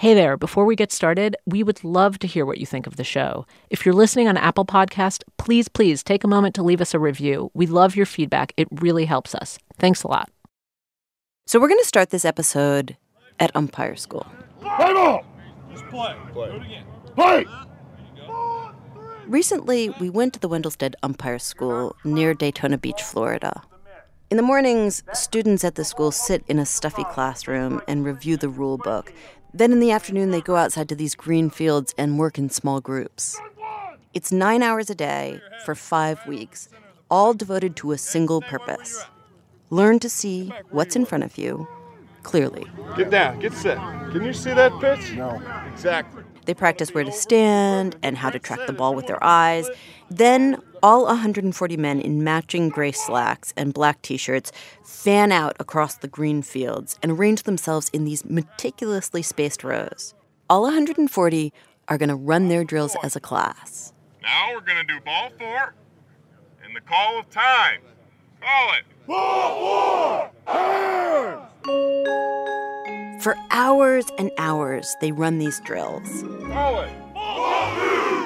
Hey there, before we get started, we would love to hear what you think of the show. If you're listening on Apple Podcast, please, please take a moment to leave us a review. We love your feedback. It really helps us. Thanks a lot. So we're going to start this episode at umpire school. Play ball! Just play. Play. Do it again. Play! Recently, we went to the Wendelstedt Umpire School near Daytona Beach, Florida. In the mornings, students at the school sit in a stuffy classroom and review the rule book. Then in the afternoon, they go outside to these green fields and work in small groups. It's nine hours a day for five weeks, all devoted to a single purpose learn to see what's in front of you clearly. Get down, get set. Can you see that pitch? No. Exactly. They practice where to stand and how to track the ball with their eyes. Then, all 140 men in matching gray slacks and black t shirts fan out across the green fields and arrange themselves in these meticulously spaced rows. All 140 are going to run their drills as a class. Now we're going to do ball four and the call of time. Call it. Ball four! Turn! For hours and hours, they run these drills Call it.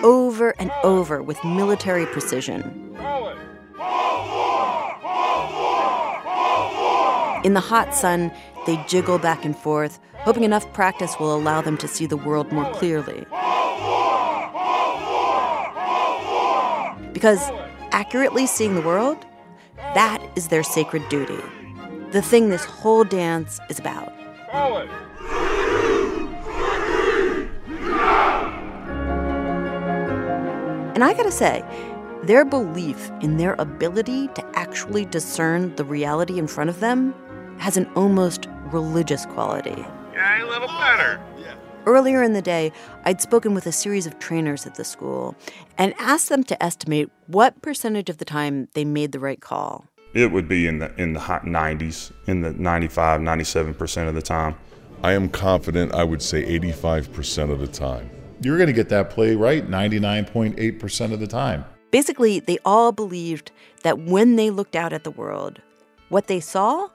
Over and over with military precision. In the hot sun, they jiggle back and forth, hoping enough practice will allow them to see the world more clearly. Because accurately seeing the world, that is their sacred duty. The thing this whole dance is about. And I gotta say, their belief in their ability to actually discern the reality in front of them has an almost religious quality. Yeah, a little better. Earlier in the day, I'd spoken with a series of trainers at the school and asked them to estimate what percentage of the time they made the right call. It would be in the in the hot 90s, in the 95, 97% of the time. I am confident I would say 85% of the time. You're going to get that play right 99.8% of the time. Basically, they all believed that when they looked out at the world, what they saw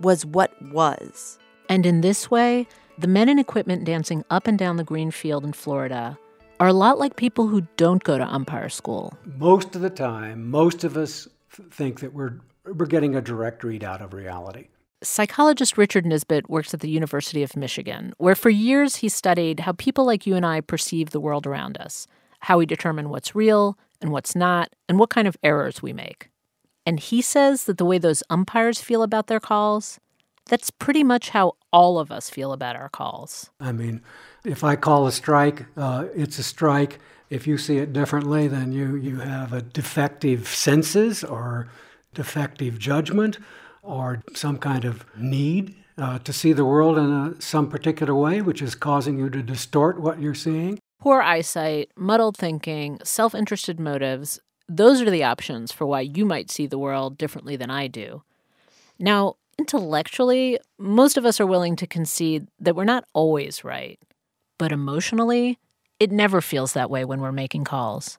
was what was. And in this way, the men in equipment dancing up and down the green field in Florida are a lot like people who don't go to umpire school. most of the time, most of us th- think that we're we're getting a direct readout of reality. Psychologist Richard Nisbett works at the University of Michigan, where for years he studied how people like you and I perceive the world around us, how we determine what's real and what's not, and what kind of errors we make. And he says that the way those umpires feel about their calls, that's pretty much how all of us feel about our calls. I mean, if I call a strike, uh, it's a strike. If you see it differently, then you, you have a defective senses or defective judgment or some kind of need uh, to see the world in a, some particular way, which is causing you to distort what you're seeing. Poor eyesight, muddled thinking, self interested motives, those are the options for why you might see the world differently than I do. Now, intellectually, most of us are willing to concede that we're not always right. But emotionally, it never feels that way when we're making calls.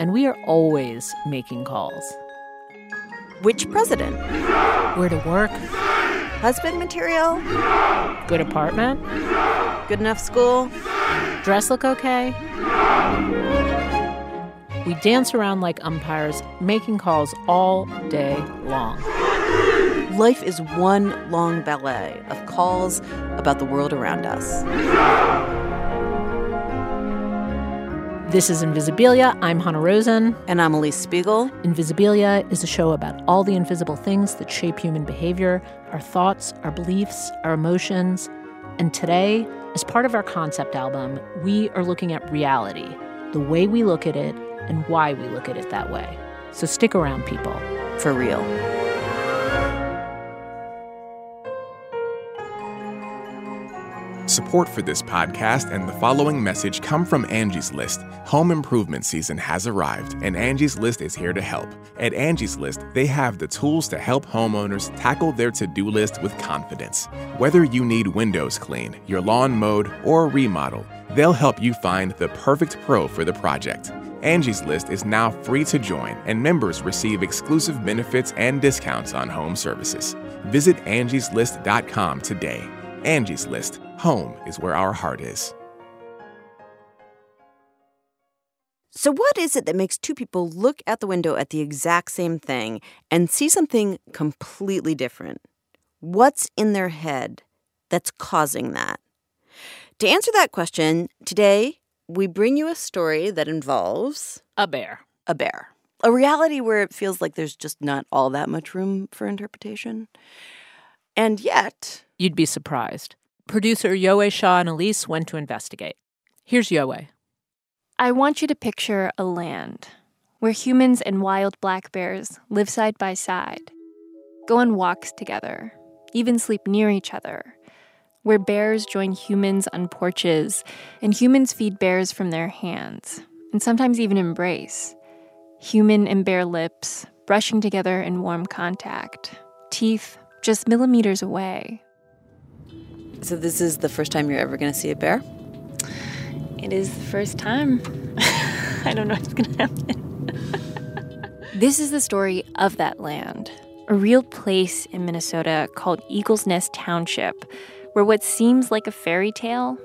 And we are always making calls. Which president? Where to work, Husband material? good apartment, Good enough school? dress look okay. We dance around like umpires, making calls all day long. Life is one long ballet of calls about the world around us. This is Invisibilia. I'm Hanna Rosin. And I'm Elise Spiegel. Invisibilia is a show about all the invisible things that shape human behavior our thoughts, our beliefs, our emotions. And today, as part of our concept album, we are looking at reality, the way we look at it, and why we look at it that way. So stick around, people. For real. Support for this podcast and the following message come from Angie's List. Home improvement season has arrived, and Angie's List is here to help. At Angie's List, they have the tools to help homeowners tackle their to do list with confidence. Whether you need windows cleaned, your lawn mowed, or remodel, they'll help you find the perfect pro for the project. Angie's List is now free to join, and members receive exclusive benefits and discounts on home services. Visit angieslist.com today. Angie's List, home is where our heart is. So, what is it that makes two people look out the window at the exact same thing and see something completely different? What's in their head that's causing that? To answer that question, today we bring you a story that involves A bear. a bear. A reality where it feels like there's just not all that much room for interpretation. And yet, You'd be surprised. Producer Yowei Shaw and Elise went to investigate. Here's Yowei. I want you to picture a land where humans and wild black bears live side by side, go on walks together, even sleep near each other, where bears join humans on porches and humans feed bears from their hands, and sometimes even embrace. Human and bear lips brushing together in warm contact, teeth just millimeters away. So this is the first time you're ever going to see a bear? It is the first time. I don't know what's going to happen. this is the story of that land, a real place in Minnesota called Eagles Nest Township, where what seems like a fairy tale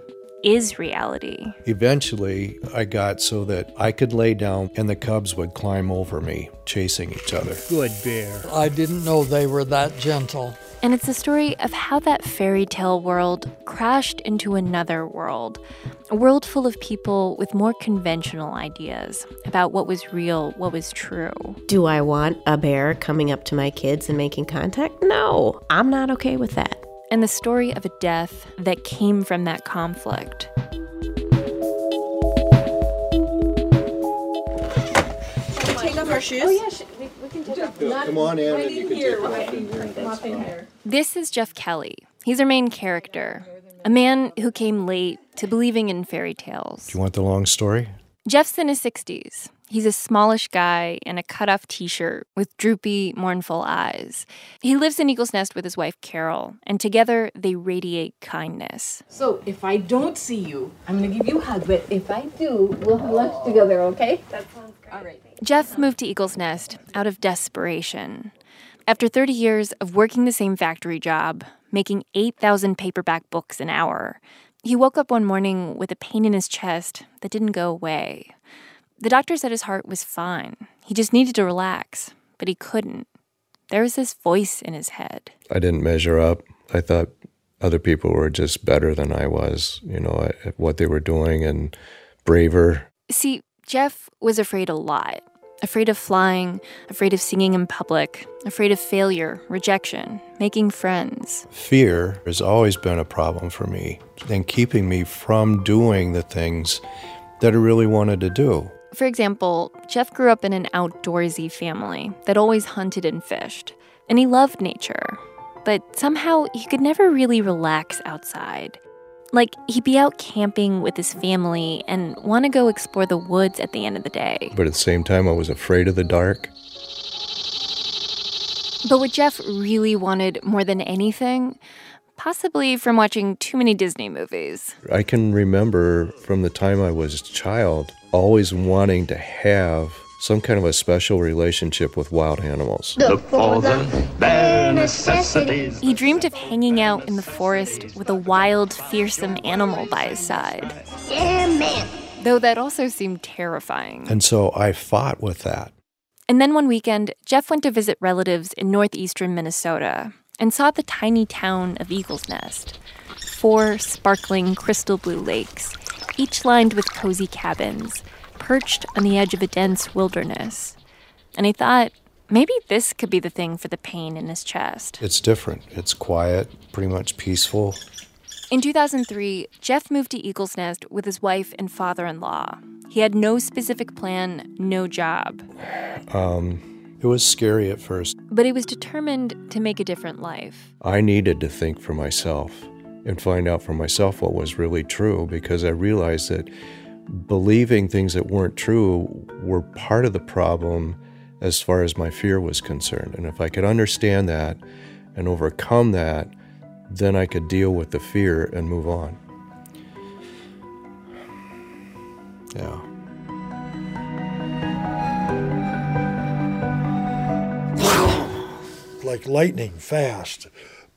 is reality. Eventually, I got so that I could lay down and the cubs would climb over me, chasing each other. Good bear. I didn't know they were that gentle. And it's the story of how that fairy tale world crashed into another world, a world full of people with more conventional ideas about what was real, what was true. Do I want a bear coming up to my kids and making contact? No, I'm not okay with that. And the story of a death that came from that conflict. Take off our oh, shoes? Oh, yeah, sh- we, we can take off. Come on in right in here. Right in here. Come in here. This is Jeff Kelly. He's our main character, a man who came late to believing in fairy tales. Do you want the long story? Jeff's in his 60s. He's a smallish guy in a cut off t shirt with droopy, mournful eyes. He lives in Eagles Nest with his wife, Carol, and together they radiate kindness. So if I don't see you, I'm gonna give you a hug. But if I do, we'll have lunch together, okay? That sounds great. All right. Jeff moved to Eagles Nest out of desperation. After 30 years of working the same factory job, making 8,000 paperback books an hour, he woke up one morning with a pain in his chest that didn't go away. The doctor said his heart was fine. He just needed to relax, but he couldn't. There was this voice in his head. I didn't measure up. I thought other people were just better than I was, you know, at what they were doing and braver. See, Jeff was afraid a lot afraid of flying, afraid of singing in public, afraid of failure, rejection, making friends. Fear has always been a problem for me and keeping me from doing the things that I really wanted to do. For example, Jeff grew up in an outdoorsy family that always hunted and fished, and he loved nature. But somehow he could never really relax outside. Like, he'd be out camping with his family and want to go explore the woods at the end of the day. But at the same time, I was afraid of the dark. But what Jeff really wanted more than anything, possibly from watching too many Disney movies, I can remember from the time I was a child always wanting to have some kind of a special relationship with wild animals. Look for the bare necessities. he dreamed of hanging out in the forest with a wild, fearsome animal by his side. Yeah, man. Though that also seemed terrifying. And so I fought with that. And then one weekend, Jeff went to visit relatives in northeastern Minnesota and saw the tiny town of Eagles Nest. Four sparkling crystal blue lakes, each lined with cozy cabins, perched on the edge of a dense wilderness. And he thought, maybe this could be the thing for the pain in his chest. It's different. It's quiet, pretty much peaceful. In 2003, Jeff moved to Eagles Nest with his wife and father in law. He had no specific plan, no job, Um, it was scary at first. but he was determined to make a different life. I needed to think for myself and find out for myself what was really true because I realized that believing things that weren't true were part of the problem as far as my fear was concerned. And if I could understand that and overcome that, then I could deal with the fear and move on. Yeah. like lightning fast.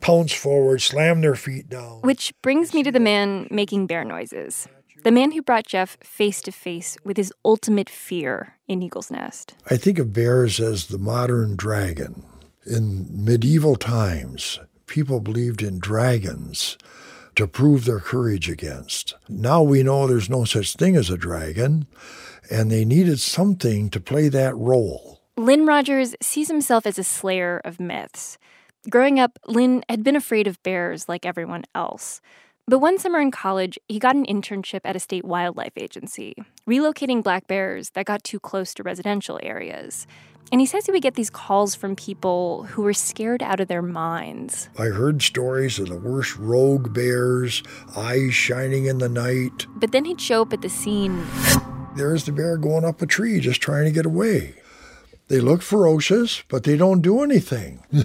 pounce forward, slam their feet down. Which brings me to the man making bear noises. The man who brought Jeff face to face with his ultimate fear in Eagle's Nest. I think of bears as the modern dragon. In medieval times, people believed in dragons to prove their courage against. Now we know there's no such thing as a dragon, and they needed something to play that role. Lynn Rogers sees himself as a slayer of myths. Growing up, Lynn had been afraid of bears like everyone else. But one summer in college, he got an internship at a state wildlife agency, relocating black bears that got too close to residential areas. And he says he would get these calls from people who were scared out of their minds. I heard stories of the worst rogue bears, eyes shining in the night. But then he'd show up at the scene. There's the bear going up a tree just trying to get away. They look ferocious, but they don't do anything.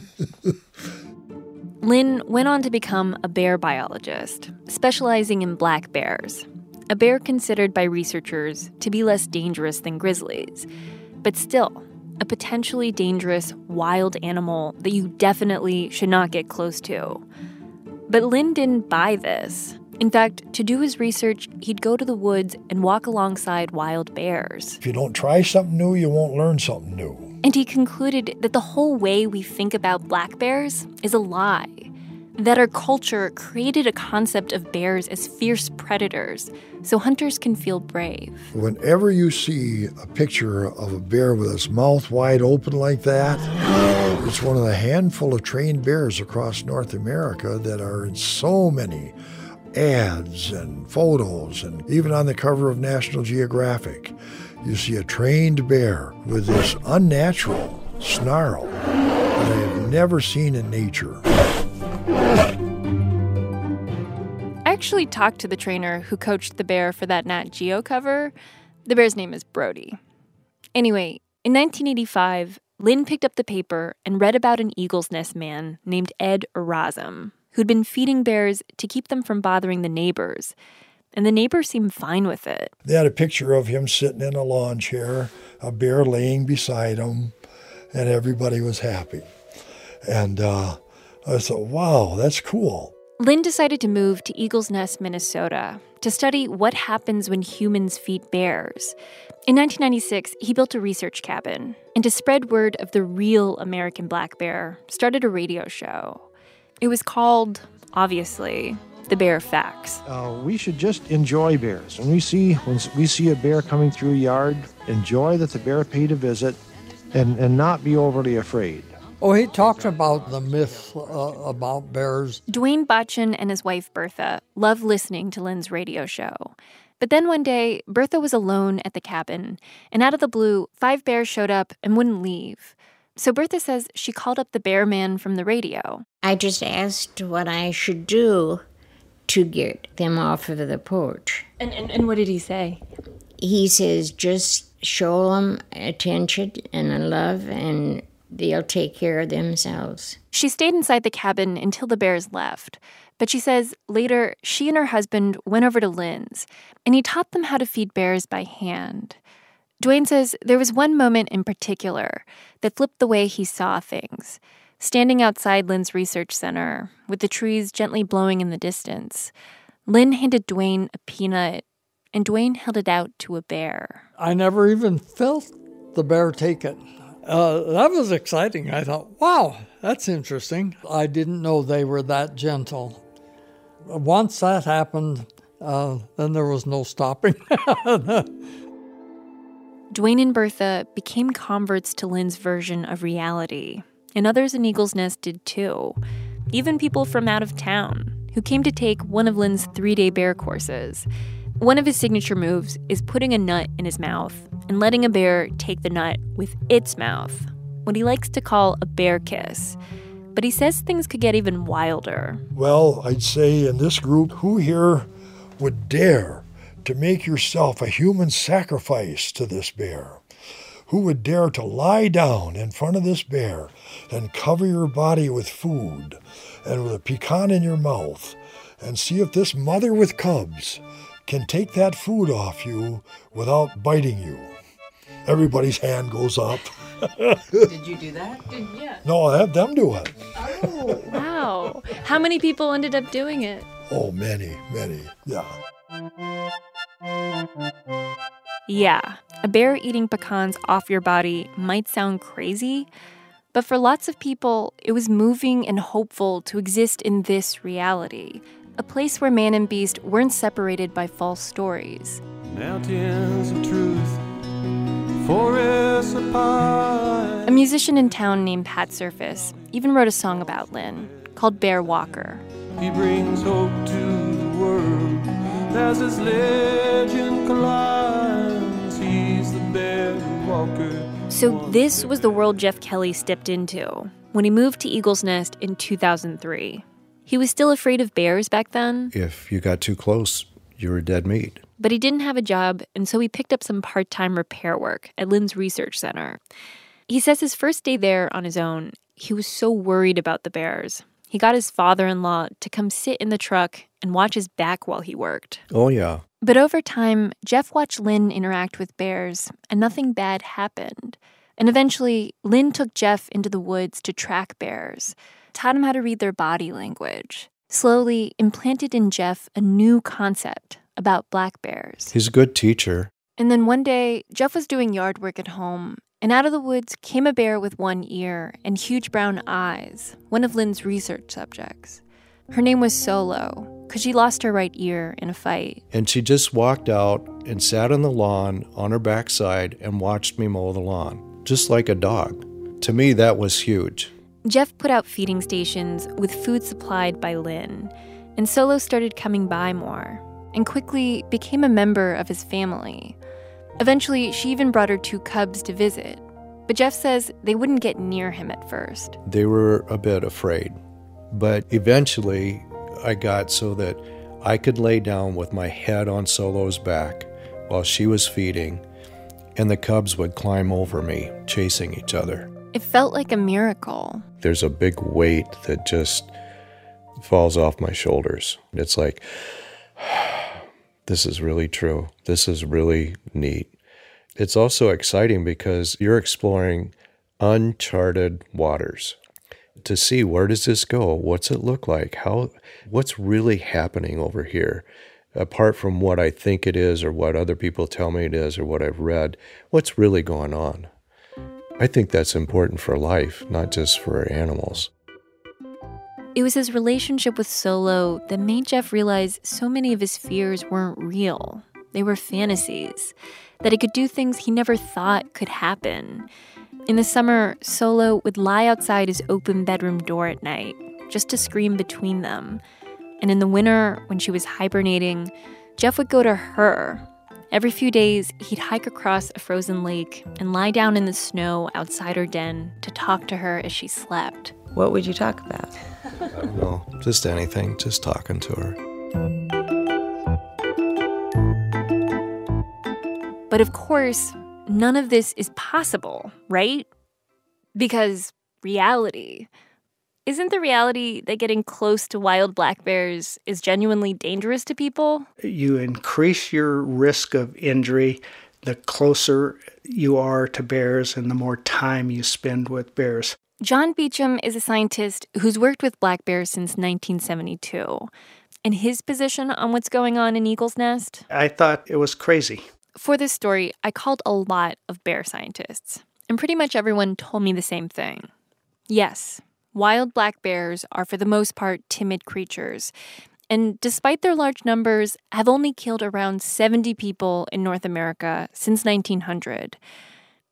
Lynn went on to become a bear biologist, specializing in black bears, a bear considered by researchers to be less dangerous than grizzlies, but still a potentially dangerous wild animal that you definitely should not get close to. But Lynn didn't buy this. In fact, to do his research, he'd go to the woods and walk alongside wild bears. If you don't try something new, you won't learn something new. And he concluded that the whole way we think about black bears is a lie. That our culture created a concept of bears as fierce predators so hunters can feel brave. Whenever you see a picture of a bear with its mouth wide open like that, uh, it's one of the handful of trained bears across North America that are in so many ads and photos, and even on the cover of National Geographic. You see a trained bear with this unnatural snarl that I have never seen in nature. I actually talked to the trainer who coached the bear for that Nat Geo cover. The bear's name is Brody. Anyway, in 1985, Lynn picked up the paper and read about an eagle's nest man named Ed Erasm, who'd been feeding bears to keep them from bothering the neighbors. And the neighbors seemed fine with it. They had a picture of him sitting in a lawn chair, a bear laying beside him, and everybody was happy. And uh, I thought, wow, that's cool. Lynn decided to move to Eagles Nest, Minnesota, to study what happens when humans feed bears. In 1996, he built a research cabin, and to spread word of the real American black bear, started a radio show. It was called, obviously, the Bear Facts. Uh, we should just enjoy bears. When we see when we see a bear coming through a yard, enjoy that the bear paid a visit, and and not be overly afraid. Oh, he talked about the myth uh, about bears. Dwayne Botchin and his wife Bertha love listening to Lynn's radio show. But then one day, Bertha was alone at the cabin, and out of the blue, five bears showed up and wouldn't leave. So Bertha says she called up the bear man from the radio. I just asked what I should do to get them off of the porch. And, and, and what did he say? He says, just show them attention and love, and they'll take care of themselves. She stayed inside the cabin until the bears left. But she says later she and her husband went over to Lynn's, and he taught them how to feed bears by hand. Duane says there was one moment in particular that flipped the way he saw things. Standing outside Lynn's research center, with the trees gently blowing in the distance, Lynn handed Dwayne a peanut, and Dwayne held it out to a bear. I never even felt the bear take it. Uh, that was exciting. I thought, wow, that's interesting. I didn't know they were that gentle. Once that happened, uh, then there was no stopping. Dwayne and Bertha became converts to Lynn's version of reality, and others in Eagles Nest did too. Even people from out of town who came to take one of Lynn's three day bear courses. One of his signature moves is putting a nut in his mouth and letting a bear take the nut with its mouth, what he likes to call a bear kiss. But he says things could get even wilder. Well, I'd say in this group, who here would dare to make yourself a human sacrifice to this bear? Who would dare to lie down in front of this bear and cover your body with food and with a pecan in your mouth and see if this mother with cubs can take that food off you without biting you? Everybody's hand goes up. Did you do that? Did, yeah. No, I have them do it. Oh, wow. How many people ended up doing it? Oh, many, many, yeah. Yeah, a bear eating pecans off your body might sound crazy, but for lots of people, it was moving and hopeful to exist in this reality a place where man and beast weren't separated by false stories. Mountains of truth, forests apart. A musician in town named Pat Surface even wrote a song about Lynn called Bear Walker. He brings hope to the world as his legend climbs. So, this was the world Jeff Kelly stepped into when he moved to Eagles Nest in 2003. He was still afraid of bears back then, If you got too close, you were dead meat. but he didn't have a job, and so he picked up some part time repair work at Lynn's research center. He says his first day there on his own, he was so worried about the bears. He got his father in law to come sit in the truck and watch his back while he worked. Oh, yeah. But over time, Jeff watched Lynn interact with bears, and nothing bad happened. And eventually, Lynn took Jeff into the woods to track bears, taught him how to read their body language, slowly implanted in Jeff a new concept about black bears. He's a good teacher. And then one day, Jeff was doing yard work at home, and out of the woods came a bear with one ear and huge brown eyes, one of Lynn's research subjects. Her name was Solo, because she lost her right ear in a fight. And she just walked out and sat on the lawn on her backside and watched me mow the lawn, just like a dog. To me, that was huge. Jeff put out feeding stations with food supplied by Lynn, and Solo started coming by more and quickly became a member of his family. Eventually, she even brought her two cubs to visit, but Jeff says they wouldn't get near him at first. They were a bit afraid. But eventually, I got so that I could lay down with my head on Solo's back while she was feeding, and the cubs would climb over me, chasing each other. It felt like a miracle. There's a big weight that just falls off my shoulders. It's like, this is really true. This is really neat. It's also exciting because you're exploring uncharted waters to see where does this go? What's it look like? How what's really happening over here? Apart from what I think it is or what other people tell me it is or what I've read, what's really going on? I think that's important for life, not just for animals. It was his relationship with Solo that made Jeff realize so many of his fears weren't real. They were fantasies, that he could do things he never thought could happen. In the summer, Solo would lie outside his open bedroom door at night just to scream between them. And in the winter, when she was hibernating, Jeff would go to her. Every few days, he'd hike across a frozen lake and lie down in the snow outside her den to talk to her as she slept. What would you talk about? No, just anything, just talking to her. But of course, none of this is possible, right? Because reality. Isn't the reality that getting close to wild black bears is genuinely dangerous to people? You increase your risk of injury the closer you are to bears and the more time you spend with bears. John Beecham is a scientist who's worked with black bears since 1972. And his position on what's going on in Eagle's Nest? I thought it was crazy. For this story, I called a lot of bear scientists, and pretty much everyone told me the same thing. Yes, wild black bears are for the most part timid creatures, and despite their large numbers, have only killed around 70 people in North America since 1900.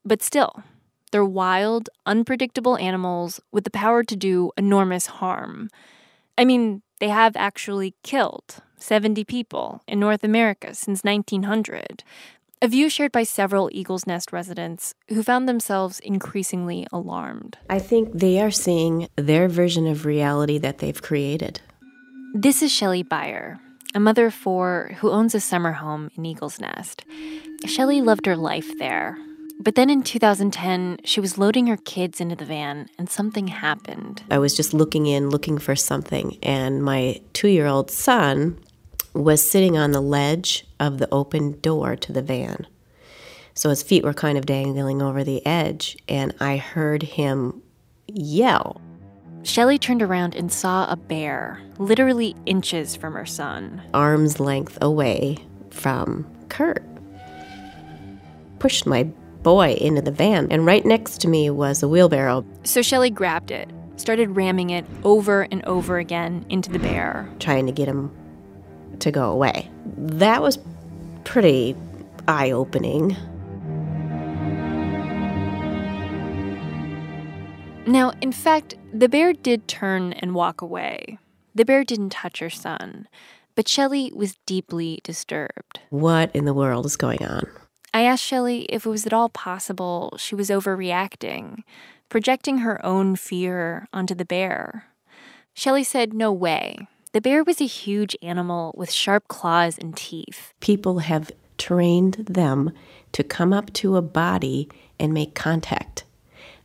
But still, they're wild, unpredictable animals with the power to do enormous harm. I mean, they have actually killed 70 people in North America since 1900. A view shared by several Eagles Nest residents who found themselves increasingly alarmed. I think they are seeing their version of reality that they've created. This is Shelley Beyer, a mother of four who owns a summer home in Eagles Nest. Shelley loved her life there. But then in 2010, she was loading her kids into the van and something happened. I was just looking in, looking for something, and my two year old son was sitting on the ledge of the open door to the van. So his feet were kind of dangling over the edge, and I heard him yell. Shelley turned around and saw a bear, literally inches from her son. Arm's length away from Kurt. Pushed my boy into the van, and right next to me was a wheelbarrow. So Shelley grabbed it, started ramming it over and over again into the bear. Trying to get him to go away. That was pretty eye opening. Now, in fact, the bear did turn and walk away. The bear didn't touch her son, but Shelley was deeply disturbed. What in the world is going on? I asked Shelley if it was at all possible she was overreacting, projecting her own fear onto the bear. Shelley said no way. The bear was a huge animal with sharp claws and teeth. People have trained them to come up to a body and make contact,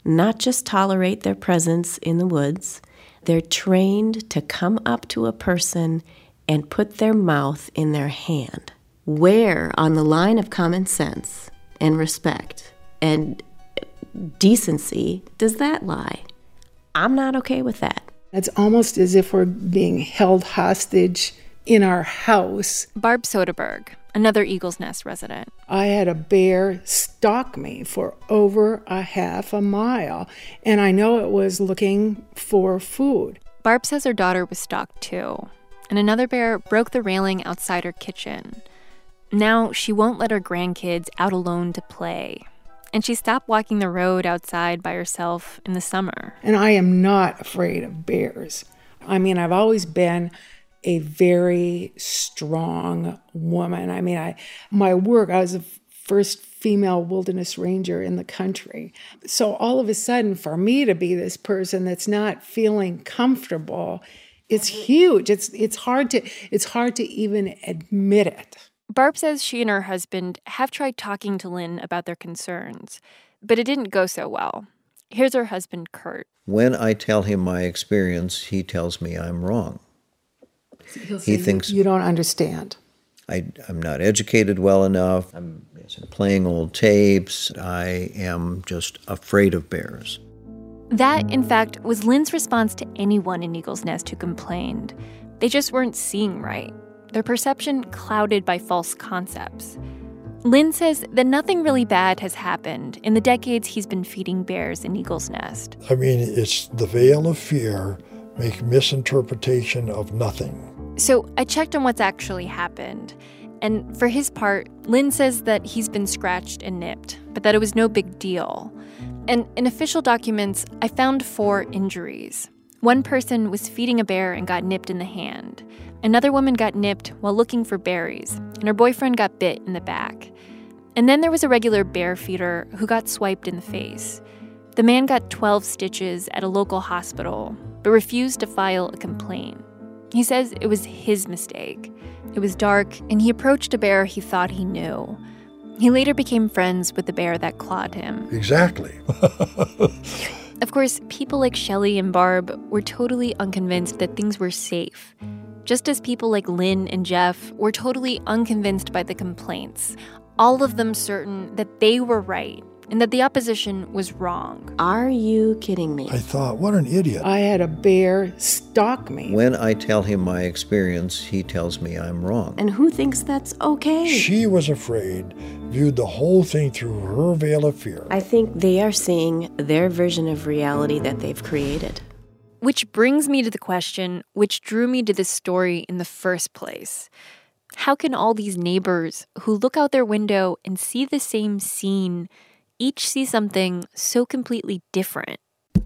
not just tolerate their presence in the woods. They're trained to come up to a person and put their mouth in their hand. Where on the line of common sense and respect and decency does that lie? I'm not okay with that. It's almost as if we're being held hostage in our house. Barb Soderberg, another Eagles Nest resident. I had a bear stalk me for over a half a mile, and I know it was looking for food. Barb says her daughter was stalked too, and another bear broke the railing outside her kitchen. Now she won't let her grandkids out alone to play. And she stopped walking the road outside by herself in the summer. And I am not afraid of bears. I mean, I've always been a very strong woman. I mean, I my work, I was the first female wilderness ranger in the country. So all of a sudden for me to be this person that's not feeling comfortable, it's huge. It's it's hard to it's hard to even admit it. Barb says she and her husband have tried talking to Lynn about their concerns, but it didn't go so well. Here's her husband, Kurt. When I tell him my experience, he tells me I'm wrong. he thinks you don't understand. I, am not educated well enough. I'm playing old tapes. I am just afraid of bears. That, in fact, was Lynn's response to anyone in Eagle's Nest who complained. They just weren't seeing right their perception clouded by false concepts. Lynn says that nothing really bad has happened in the decades he's been feeding bears in Eagle's Nest. I mean, it's the veil of fear, make misinterpretation of nothing. So I checked on what's actually happened. And for his part, Lynn says that he's been scratched and nipped, but that it was no big deal. And in official documents, I found four injuries. One person was feeding a bear and got nipped in the hand. Another woman got nipped while looking for berries, and her boyfriend got bit in the back. And then there was a regular bear feeder who got swiped in the face. The man got 12 stitches at a local hospital, but refused to file a complaint. He says it was his mistake. It was dark, and he approached a bear he thought he knew. He later became friends with the bear that clawed him. Exactly. of course, people like Shelley and Barb were totally unconvinced that things were safe just as people like Lynn and Jeff were totally unconvinced by the complaints, all of them certain that they were right and that the opposition was wrong. Are you kidding me? I thought, what an idiot. I had a bear stalk me. When I tell him my experience, he tells me I'm wrong. And who thinks that's okay? She was afraid, viewed the whole thing through her veil of fear. I think they are seeing their version of reality that they've created. Which brings me to the question which drew me to this story in the first place. How can all these neighbors who look out their window and see the same scene each see something so completely different? Oh,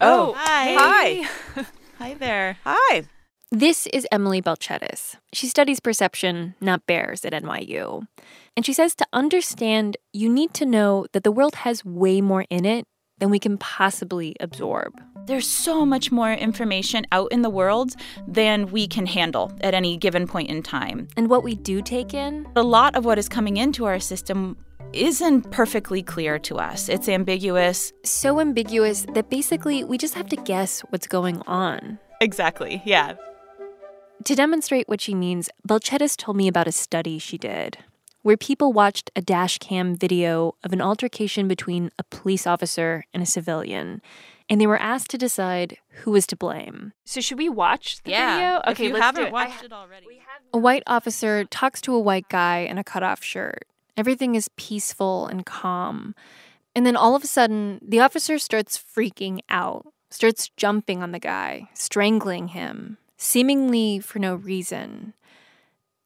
oh hi. Hi. hi there. Hi. This is Emily Balcetis. She studies perception, not bears, at NYU. And she says to understand, you need to know that the world has way more in it than we can possibly absorb. There's so much more information out in the world than we can handle at any given point in time. And what we do take in? A lot of what is coming into our system isn't perfectly clear to us. It's ambiguous. So ambiguous that basically we just have to guess what's going on. Exactly, yeah. To demonstrate what she means, Balcetis told me about a study she did where people watched a dash cam video of an altercation between a police officer and a civilian. And they were asked to decide who was to blame. So, should we watch the Yeah, video? if Okay, you let's haven't do it. watched it already. A white officer talks to a white guy in a cutoff shirt. Everything is peaceful and calm. And then all of a sudden, the officer starts freaking out, starts jumping on the guy, strangling him, seemingly for no reason.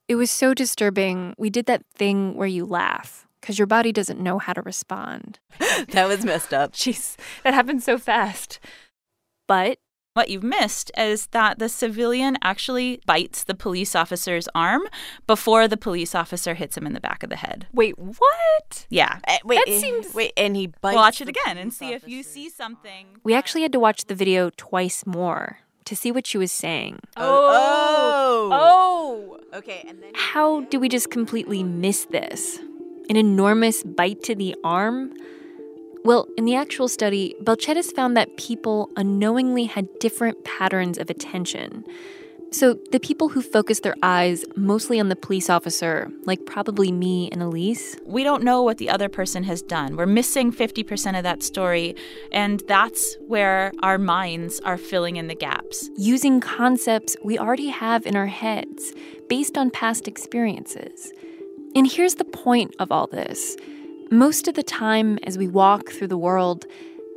It was so disturbing. We did that thing where you laugh because your body doesn't know how to respond. that was messed up. Jeez, that happened so fast. But What you've missed is that the civilian actually bites the police officer's arm before the police officer hits him in the back of the head. Wait, what? Yeah. wait, That eh, seems- wait, and he bites. Watch it again and see if you see something. we actually had to watch the video twice more to see what she was saying. Oh. Oh. Okay, and then How do we just completely miss this? An enormous bite to the arm? Well, in the actual study, Balcetis found that people unknowingly had different patterns of attention. So, the people who focused their eyes mostly on the police officer, like probably me and Elise, We don't know what the other person has done. We're missing 50% of that story, and that's where our minds are filling in the gaps. using concepts we already have in our heads based on past experiences. And here's the point of all this most of the time, as we walk through the world,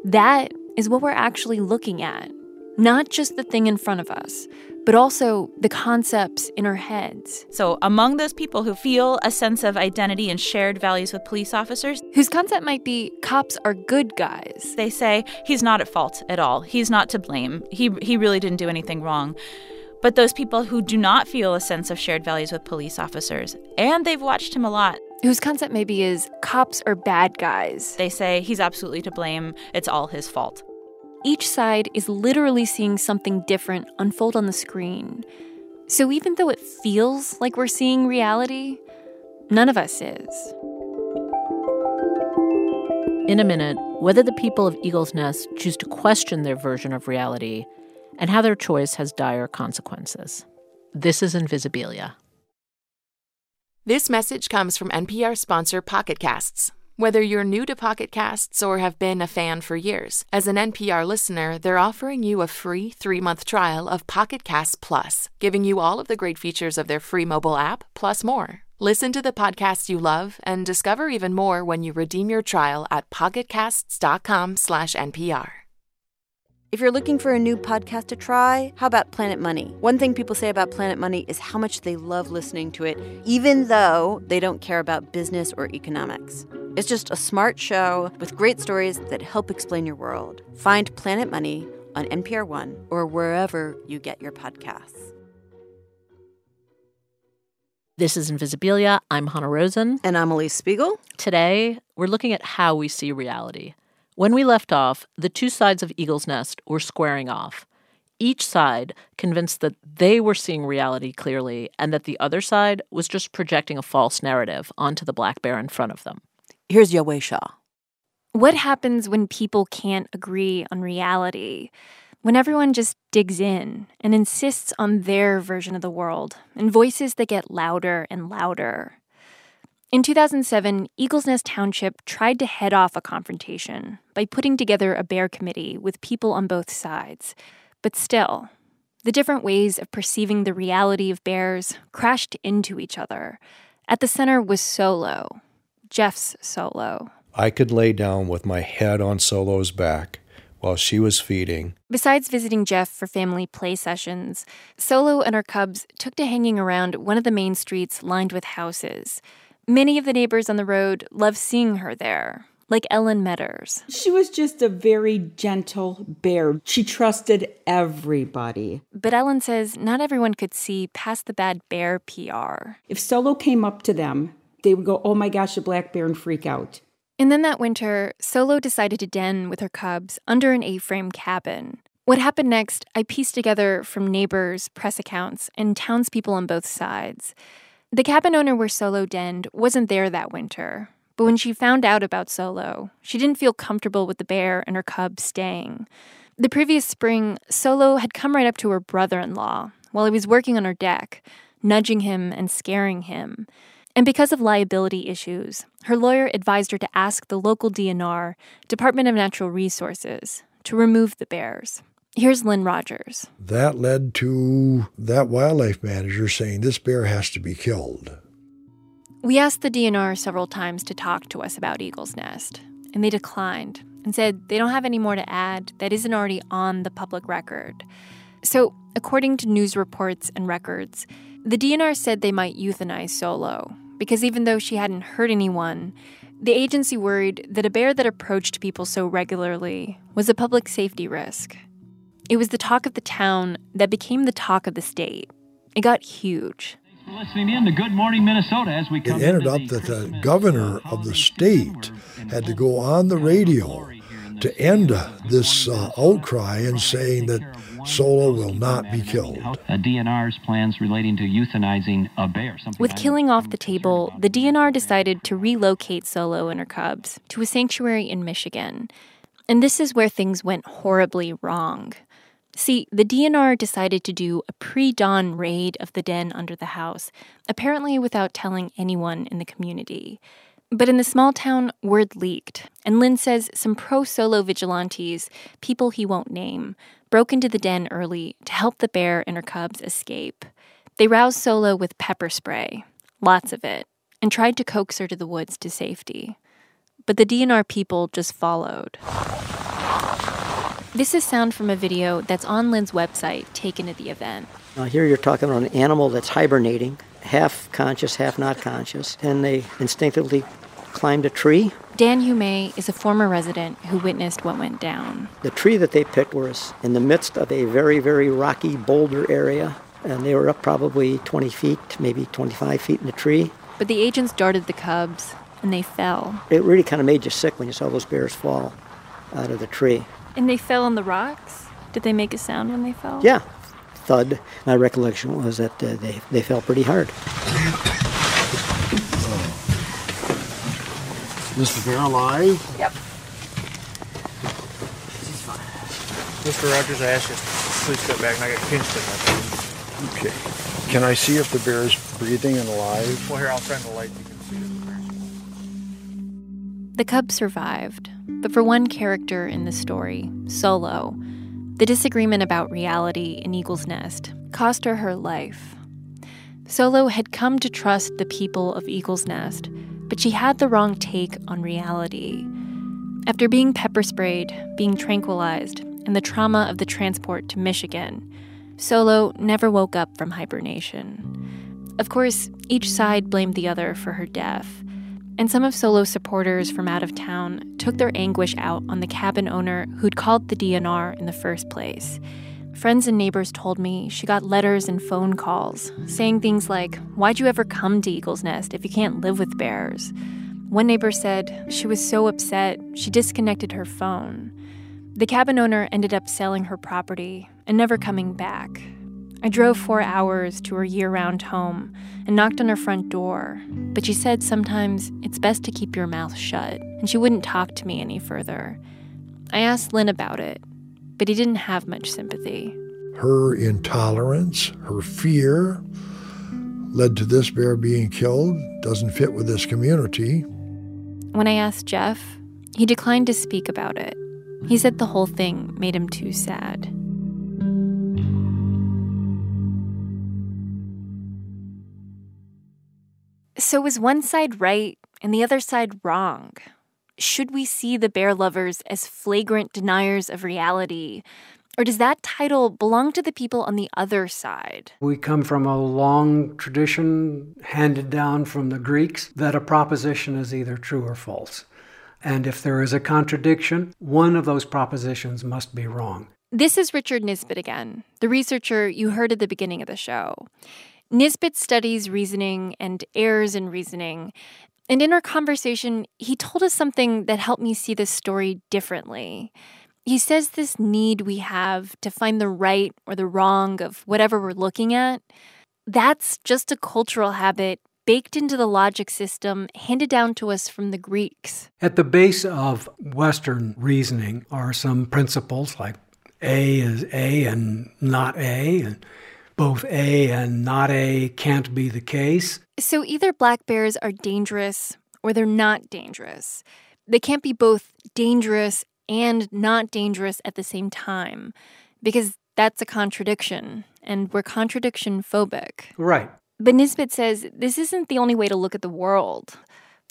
that is what we're actually looking at. Not just the thing in front of us, but also the concepts in our heads. So, among those people who feel a sense of identity and shared values with police officers, Whose concept might be cops are good guys. they say he's not at fault at all. He's not to blame. He he really didn't do anything wrong. But those people who do not feel a sense of shared values with police officers, and they've watched him a lot, Whose concept maybe is cops are bad guys. they say he's absolutely to blame. It's all his fault. Each side is literally seeing something different unfold on the screen. So even though it feels like we're seeing reality, none of us is. In a minute, whether the people of Eagle's Nest choose to question their version of reality and how their choice has dire consequences. This is Invisibilia. This message comes from NPR sponsor Pocket Casts. Whether you're new to Pocket Casts or have been a fan for years, as an NPR listener, they're offering you a free three month trial of Pocket Casts Plus, giving you all of the great features of their free mobile app, plus more. Listen to the podcasts you love and discover even more when you redeem your trial at pocketcasts.com/npr. If you're looking for a new podcast to try, how about Planet Money? One thing people say about Planet Money is how much they love listening to it, even though they don't care about business or economics. It's just a smart show with great stories that help explain your world. Find Planet Money on NPR One or wherever you get your podcasts. This is Invisibilia. I'm Hanna Rosin. And I'm Elise Spiegel. Today, we're looking at how we see reality. When we left off, the two sides of Eagle's Nest were squaring off. Each side convinced that they were seeing reality clearly and that the other side was just projecting a false narrative onto the black bear in front of them. Here's Yowei Shaw. What happens when people can't agree on reality? When everyone just digs in and insists on their version of the world and voices that get louder and louder. In 2007, Eagles Nest Township tried to head off a confrontation by putting together a bear committee with people on both sides. But still, the different ways of perceiving the reality of bears crashed into each other. At the center was Solo, Jeff's Solo. I could lay down with my head on Solo's back while she was feeding. Besides visiting Jeff for family play sessions, Solo and her cubs took to hanging around one of the main streets lined with houses. Many of the neighbors on the road loved seeing her there, like Ellen Metters. She was just a very gentle bear. She trusted everybody. But Ellen says not everyone could see past the bad bear PR. If Solo came up to them, they would go, Oh my gosh, a black bear, and freak out. And then that winter, Solo decided to den with her cubs under an A frame cabin. What happened next, I pieced together from neighbors, press accounts, and townspeople on both sides. The cabin owner where Solo denned wasn't there that winter, but when she found out about Solo, she didn't feel comfortable with the bear and her cubs staying. The previous spring, Solo had come right up to her brother in law while he was working on her deck, nudging him and scaring him. And because of liability issues, her lawyer advised her to ask the local DNR, Department of Natural Resources, to remove the bears. Here's Lynn Rogers. That led to that wildlife manager saying this bear has to be killed. We asked the DNR several times to talk to us about Eagle's Nest, and they declined and said they don't have any more to add that isn't already on the public record. So, according to news reports and records, the DNR said they might euthanize Solo because even though she hadn't hurt anyone, the agency worried that a bear that approached people so regularly was a public safety risk. It was the talk of the town that became the talk of the state. It got huge. Listening in to Good Morning Minnesota as we It ended up that the governor of the state had to go on the radio to end this uh, outcry and saying that Solo will not be killed. a DNR's plans relating to euthanizing a bear. With killing off the table, the DNR decided to relocate Solo and her cubs to a sanctuary in Michigan. And this is where things went horribly wrong. See, the DNR decided to do a pre dawn raid of the den under the house, apparently without telling anyone in the community. But in the small town, word leaked, and Lynn says some pro solo vigilantes, people he won't name, broke into the den early to help the bear and her cubs escape. They roused Solo with pepper spray, lots of it, and tried to coax her to the woods to safety. But the DNR people just followed. This is sound from a video that's on Lynn's website taken at the event. Now, here you're talking about an animal that's hibernating, half conscious, half not conscious, and they instinctively climbed a tree. Dan Hume is a former resident who witnessed what went down. The tree that they picked was in the midst of a very, very rocky boulder area, and they were up probably 20 feet, maybe 25 feet in the tree. But the agents darted the cubs, and they fell. It really kind of made you sick when you saw those bears fall out of the tree. And they fell on the rocks? Did they make a sound when they fell? Yeah, thud. My recollection was that uh, they, they fell pretty hard. Mr. bear alive? Yep. Mr. Rogers, I asked you please step back, and I got pinched in my thing. Okay. Can I see if the bear is breathing and alive? Well, here, I'll turn the light. The cub survived, but for one character in the story, Solo, the disagreement about reality in Eagle's Nest cost her her life. Solo had come to trust the people of Eagle's Nest, but she had the wrong take on reality. After being pepper sprayed, being tranquilized, and the trauma of the transport to Michigan, Solo never woke up from hibernation. Of course, each side blamed the other for her death, and some of Solo's supporters from out of town took their anguish out on the cabin owner who'd called the DNR in the first place. Friends and neighbors told me she got letters and phone calls saying things like, Why'd you ever come to Eagle's Nest if you can't live with bears? One neighbor said she was so upset she disconnected her phone. The cabin owner ended up selling her property and never coming back. I drove four hours to her year round home and knocked on her front door, but she said sometimes it's best to keep your mouth shut, and she wouldn't talk to me any further. I asked Lynn about it, but he didn't have much sympathy. Her intolerance, her fear, led to this bear being killed. Doesn't fit with this community. When I asked Jeff, he declined to speak about it. He said the whole thing made him too sad. So, was one side right and the other side wrong? Should we see the bear lovers as flagrant deniers of reality? Or does that title belong to the people on the other side? We come from a long tradition handed down from the Greeks that a proposition is either true or false. And if there is a contradiction, one of those propositions must be wrong. This is Richard Nisbett again, the researcher you heard at the beginning of the show. Nisbett studies reasoning and errors in reasoning. And in our conversation, he told us something that helped me see this story differently. He says this need we have to find the right or the wrong of whatever we're looking at, that's just a cultural habit baked into the logic system handed down to us from the Greeks. At the base of Western reasoning are some principles like A is A and not A, and both A and not A can't be the case. So either black bears are dangerous or they're not dangerous. They can't be both dangerous and not dangerous at the same time, because that's a contradiction, and we're contradiction phobic. Right. But Nisbett says this isn't the only way to look at the world.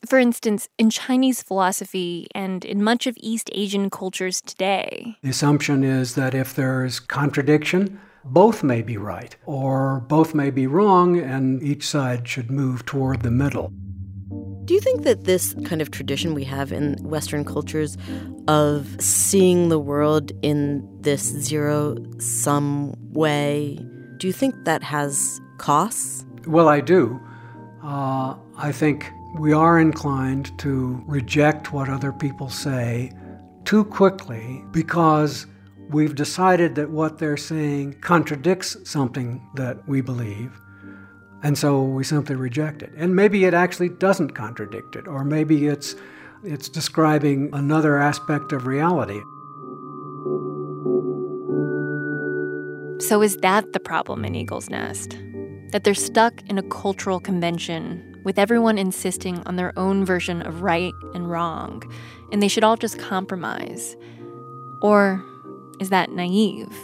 For instance, in Chinese philosophy and in much of East Asian cultures today, The assumption is that if there's contradiction, both may be right, or both may be wrong, and each side should move toward the middle. Do you think that this kind of tradition we have in Western cultures of seeing the world in this zero sum way, do you think that has costs? Well, I do. Uh, I think we are inclined to reject what other people say too quickly because we've decided that what they're saying contradicts something that we believe. And so we simply reject it. And maybe it actually doesn't contradict it, or maybe it's, it's describing another aspect of reality. So, is that the problem in Eagle's Nest? That they're stuck in a cultural convention with everyone insisting on their own version of right and wrong, and they should all just compromise? Or is that naive?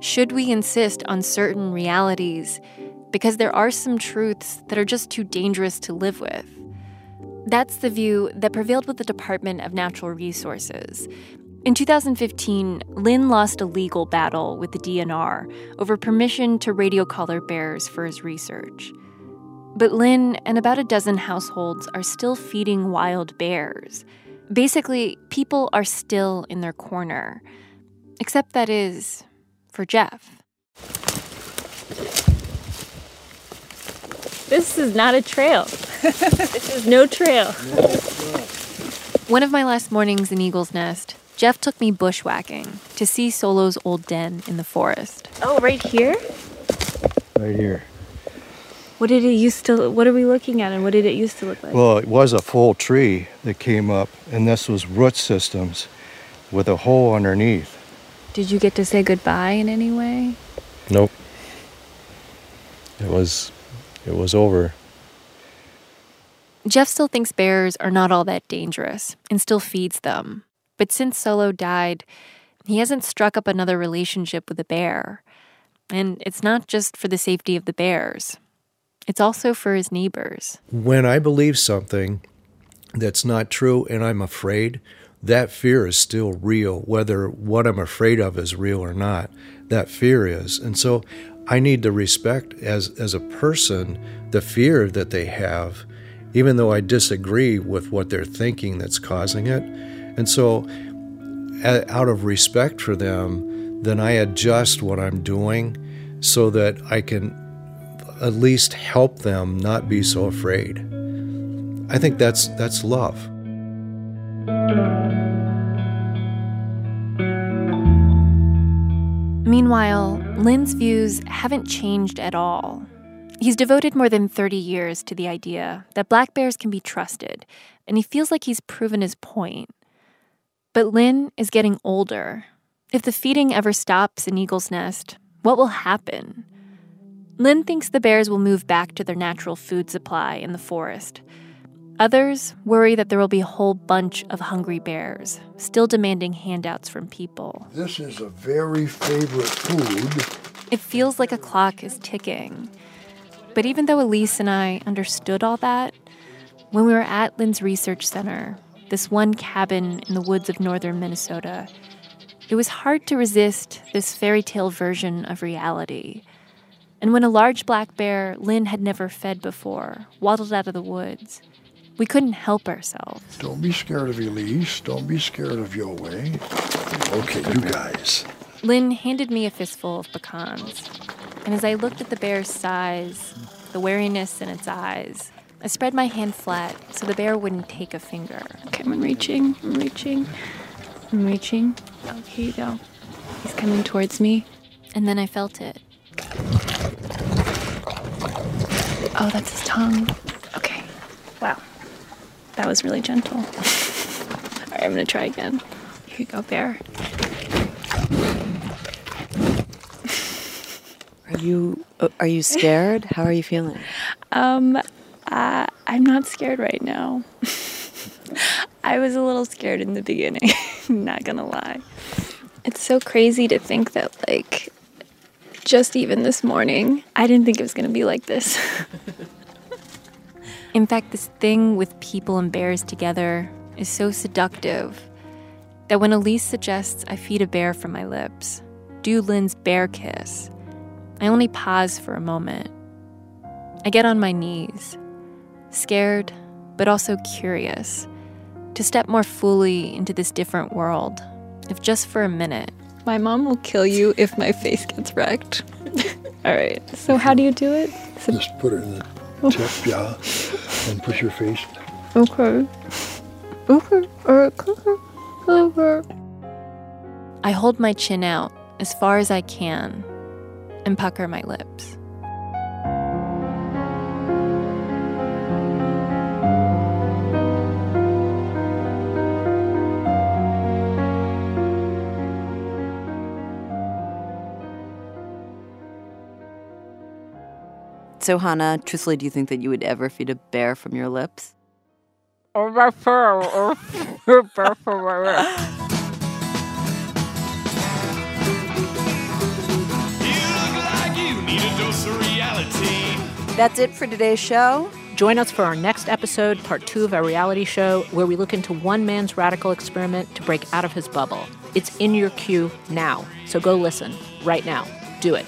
Should we insist on certain realities because there are some truths that are just too dangerous to live with? That's the view that prevailed with the Department of Natural Resources. In 2015, Lynn lost a legal battle with the DNR over permission to radio collar bears for his research. But Lynn and about a dozen households are still feeding wild bears. Basically, people are still in their corner. Except that is for Jeff. This is not a trail. this is no trail. One of my last mornings in Eagle's Nest, Jeff took me bushwhacking to see Solo's old den in the forest. Oh, right here? Right here. What did it used to what are we looking at and what did it used to look like? Well, it was a full tree that came up, and this was root systems with a hole underneath. Did you get to say goodbye in any way? Nope. It was, it was over. Jeff still thinks bears are not all that dangerous and still feeds them. But since Solo died, he hasn't struck up another relationship with a bear. And it's not just for the safety of the bears, it's also for his neighbors. When I believe something that's not true and I'm afraid, that fear is still real, whether what I'm afraid of is real or not. That fear is. And so I need to respect as, as a person the fear that they have, even though I disagree with what they're thinking that's causing it. And so, out of respect for them, then I adjust what I'm doing so that I can at least help them not be so afraid. I think that's that's love. Meanwhile, Lynn's views haven't changed at all. He's devoted more than 30 years to the idea that black bears can be trusted, and he feels like he's proven his point. But Lynn is getting older. If the feeding ever stops in Eagle's Nest, what will happen? Lynn thinks the bears will move back to their natural food supply in the forest. Others worry that there will be a whole bunch of hungry bears, still demanding handouts from people. This is a very favorite food. It feels like a clock is ticking. But even though Alix and I understood all that, when we were at Lynn's research center, this one cabin in the woods of northern Minnesota, it was hard to resist this fairy tale version of reality. And when a large black bear Lynn had never fed before waddled out of the woods, we couldn't help ourselves. Don't be scared of Alix. Don't be scared of Yowei. Okay, you guys. Lynn handed me a fistful of pecans, and as I looked at the bear's size, the wariness in its eyes, I spread my hand flat so the bear wouldn't take a finger. Okay, I'm reaching, I'm reaching, I'm reaching. Oh, here you go. He's coming towards me. And then I felt it. Oh, that's his tongue. Okay. Wow. That was really gentle. All right, I'm gonna try again. Here you go, bear. Are you uh, are you scared? How are you feeling? Um, uh, I'm not scared right now. I was a little scared in the beginning, not gonna lie. It's so crazy to think that, like, just even this morning, I didn't think it was gonna be like this. In fact, this thing with people and bears together is so seductive that when Alix suggests I feed a bear from my lips, do Lynn's bear kiss, I only pause for a moment. I get on my knees, scared, but also curious, to step more fully into this different world, if just for a minute. My mom will kill you if my face gets wrecked. All right, so how do you do it? So- Just put it in the tip, yeah, and push your face. Okay. Okay. Okay. Okay. I hold my chin out as far as I can and pucker my lips. So, Hanna, truthfully, do you think that you would ever feed a bear from your lips? That's it for today's show. Join us for our next episode, part two of our reality show, where we look into one man's radical experiment to break out of his bubble. It's in your queue now, so go listen right now. Do it.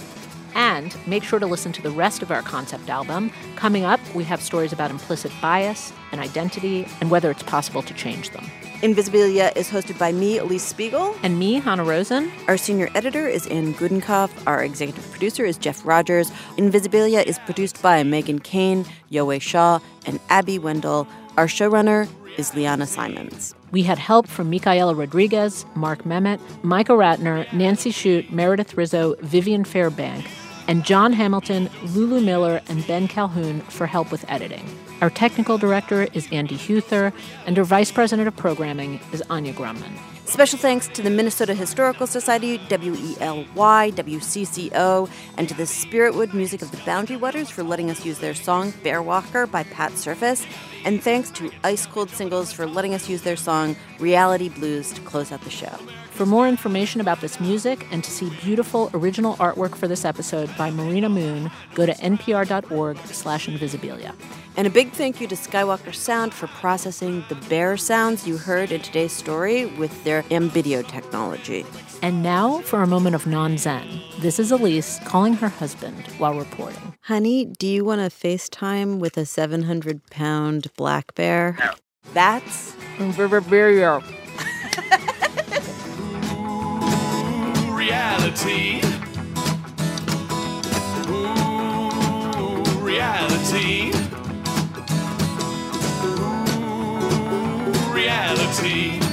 And make sure to listen to the rest of our concept album. Coming up, we have stories about implicit bias and identity and whether it's possible to change them. Invisibilia is hosted by me, Alix Spiegel. And me, Hanna Rosin. Our senior editor is Ann Gudenkauf. Our executive producer is Jeff Rogers. Invisibilia is produced by Meghan Keane, Yowei Shaw, and Abby Wendle. Our showrunner is Liana Simons. We had help from Micaela Rodriguez, Mark Memmott, Micah Ratner, Nancy Shute, Meredith Rizzo, Vivian Fairbank, and John Hamilton, Lulu Miller, and Ben Calhoun for help with editing. Our technical director is Andy Huether, and our vice president of programming is Anya Grundmann. Special thanks to the Minnesota Historical Society, WELY, WCCO, and to the Spiritwood Music of the Boundary Waters for letting us use their song Bear Walker by Pat Surface. And thanks to Ice Cold Singles for letting us use their song Reality Blues to close out the show. For more information about this music and to see beautiful original artwork for this episode by Marina Moon, go to npr.org slash invisibilia. And a big thank you to Skywalker Sound for processing the bear sounds you heard in today's story with their Ambidio technology. And now for a moment of non-zen. This is Alix calling her husband while reporting. Honey, do you want to FaceTime with a 700-pound black bear? That's... reality. Ooh, reality. Ooh, reality.